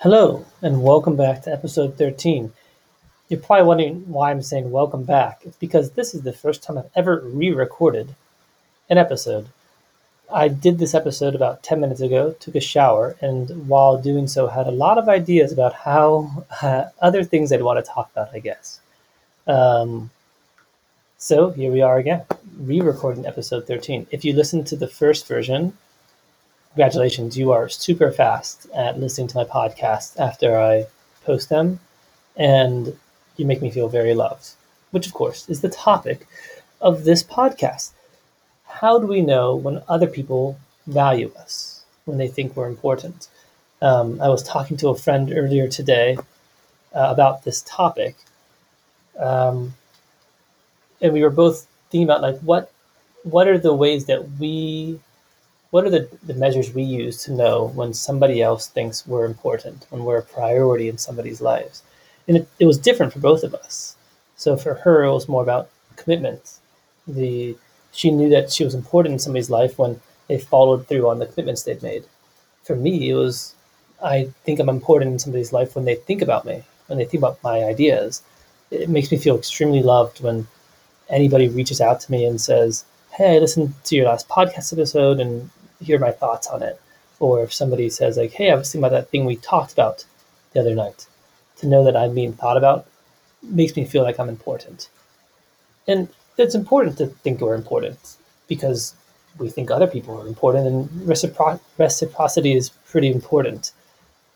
Hello, and welcome back to episode 13. You're probably wondering why I'm saying welcome back. It's because this is the first time I've ever re recorded an episode. I did this episode about 10 minutes ago, took a shower, and while doing so, had a lot of ideas about how uh, other things I'd want to talk about, I guess. Um, so here we are again, re recording episode 13. If you listen to the first version, congratulations, you are super fast at listening to my podcast after I post them, and you make me feel very loved, which, of course, is the topic of this podcast. How do we know when other people value us, when they think we're important? Um, I was talking to a friend earlier today uh, about this topic, um, and we were both thinking about like what what are the ways that we what are the, the measures we use to know when somebody else thinks we're important, when we're a priority in somebody's lives? And it, it was different for both of us. So for her, it was more about commitment. The she knew that she was important in somebody's life when they followed through on the commitments they'd made. For me, it was I think I'm important in somebody's life when they think about me, when they think about my ideas. It makes me feel extremely loved when anybody reaches out to me and says, "Hey, I listened to your last podcast episode and hear my thoughts on it. Or if somebody says like, "Hey, I was thinking about that thing we talked about the other night," to know that I'm being thought about makes me feel like I'm important. And it's important to think we're important because we think other people are important, and recipro- reciprocity is pretty important.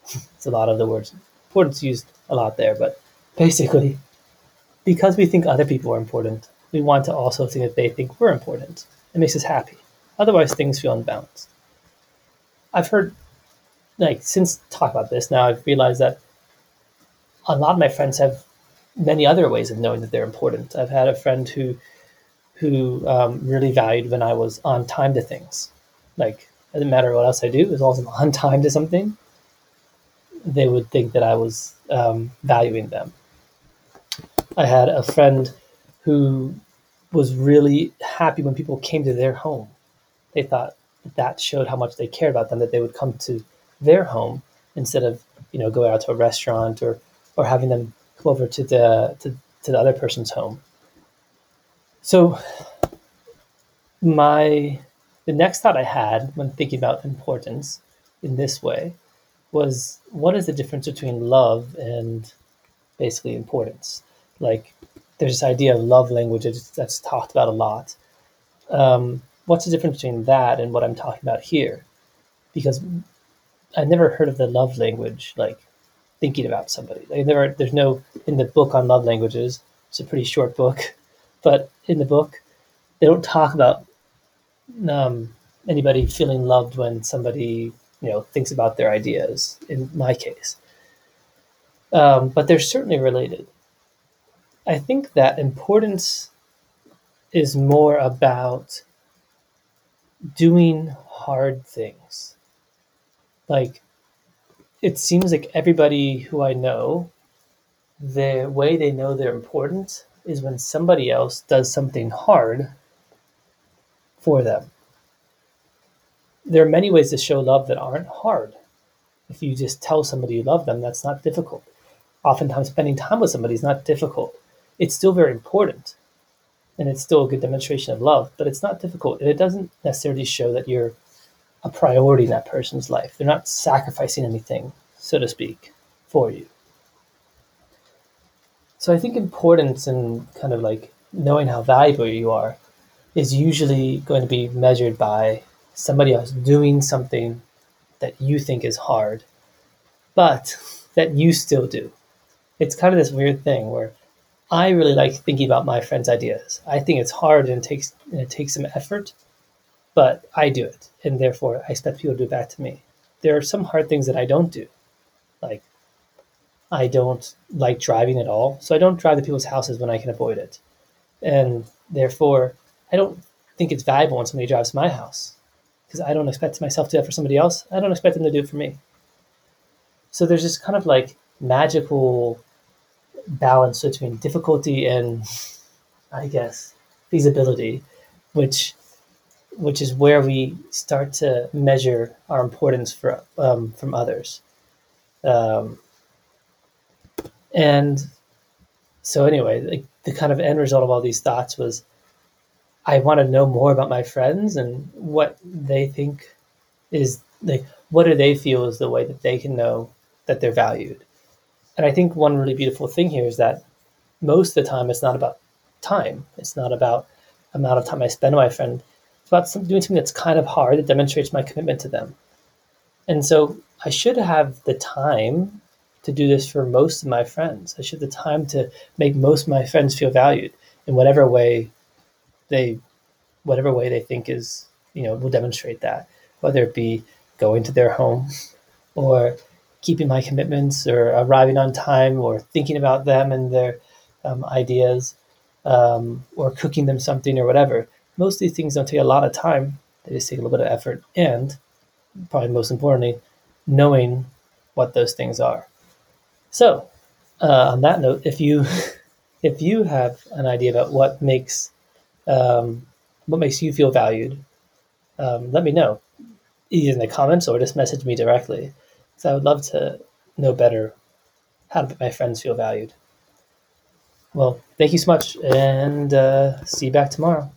it's a lot of the words importance used a lot there, but basically, because we think other people are important, we want to also think that they think we're important. It makes us happy. Otherwise, things feel unbalanced. I've heard, like, since talk about this now, I've realized that a lot of my friends have many other ways of knowing that they're important. I've had a friend who who um, really valued when I was on time to things. Like, it doesn't matter what else I do, as long as I'm on time to something, they would think that I was um, valuing them. I had a friend who was really happy when people came to their home they thought that showed how much they cared about them that they would come to their home instead of you know going out to a restaurant or or having them come over to the to, to the other person's home. So my the next thought i had when thinking about importance in this way was what is the difference between love and basically importance? Like there's this idea of love language that's talked about a lot. Um, what's the difference between that and what I'm talking about here? Because I never heard of the love language, like thinking about somebody. Like never, there's no in the book on love languages. It's a pretty short book, but in the book, they don't talk about um, anybody feeling loved when somebody you know thinks about their ideas. In my case, um, but they're certainly related. I think that importance is more about doing hard things. Like, it seems like everybody who I know, the way they know they're important is when somebody else does something hard for them. There are many ways to show love that aren't hard. If you just tell somebody you love them, that's not difficult. Oftentimes, spending time with somebody is not difficult. It's still very important and it's still a good demonstration of love, but it's not difficult. And it doesn't necessarily show that you're a priority in that person's life. They're not sacrificing anything, so to speak, for you. So I think importance and kind of like knowing how valuable you are is usually going to be measured by somebody else doing something that you think is hard, but that you still do. It's kind of this weird thing where I really like thinking about my friends' ideas. I think it's hard and it takes and it takes some effort, but I do it, and therefore I expect people to do back to me. There are some hard things that I don't do, like I don't like driving at all, so I don't drive to people's houses when I can avoid it, and therefore I don't think it's valuable when somebody drives to my house because I don't expect myself to do that for somebody else. I don't expect them to do it for me. So there's this kind of like magical balance between difficulty and I guess feasibility, which which is where we start to measure our importance for um, from others. Um, and so anyway, the, the kind of end result of all these thoughts was I want to know more about my friends and what they think is like what do they feel is the way that they can know that they're valued. And I think one really beautiful thing here is that most of the time it's not about time. It's not about amount of time I spend with my friend. It's about some, doing something that's kind of hard that demonstrates my commitment to them. And so I should have the time to do this for most of my friends. I should have the time to make most of my friends feel valued in whatever way they whatever way they think is, you know, will demonstrate that. Whether it be going to their home or keeping my commitments or arriving on time or thinking about them and their um, ideas um, or cooking them something or whatever. Most of these things don't take a lot of time. They just take a little bit of effort and probably most importantly, knowing what those things are. So, uh, on that note, if you if you have an idea about what makes um, what makes you feel valued, um, let me know either in the comments or just message me directly. Because I would love to know better how to make my friends feel valued. Well, thank you so much, and uh, see you back tomorrow.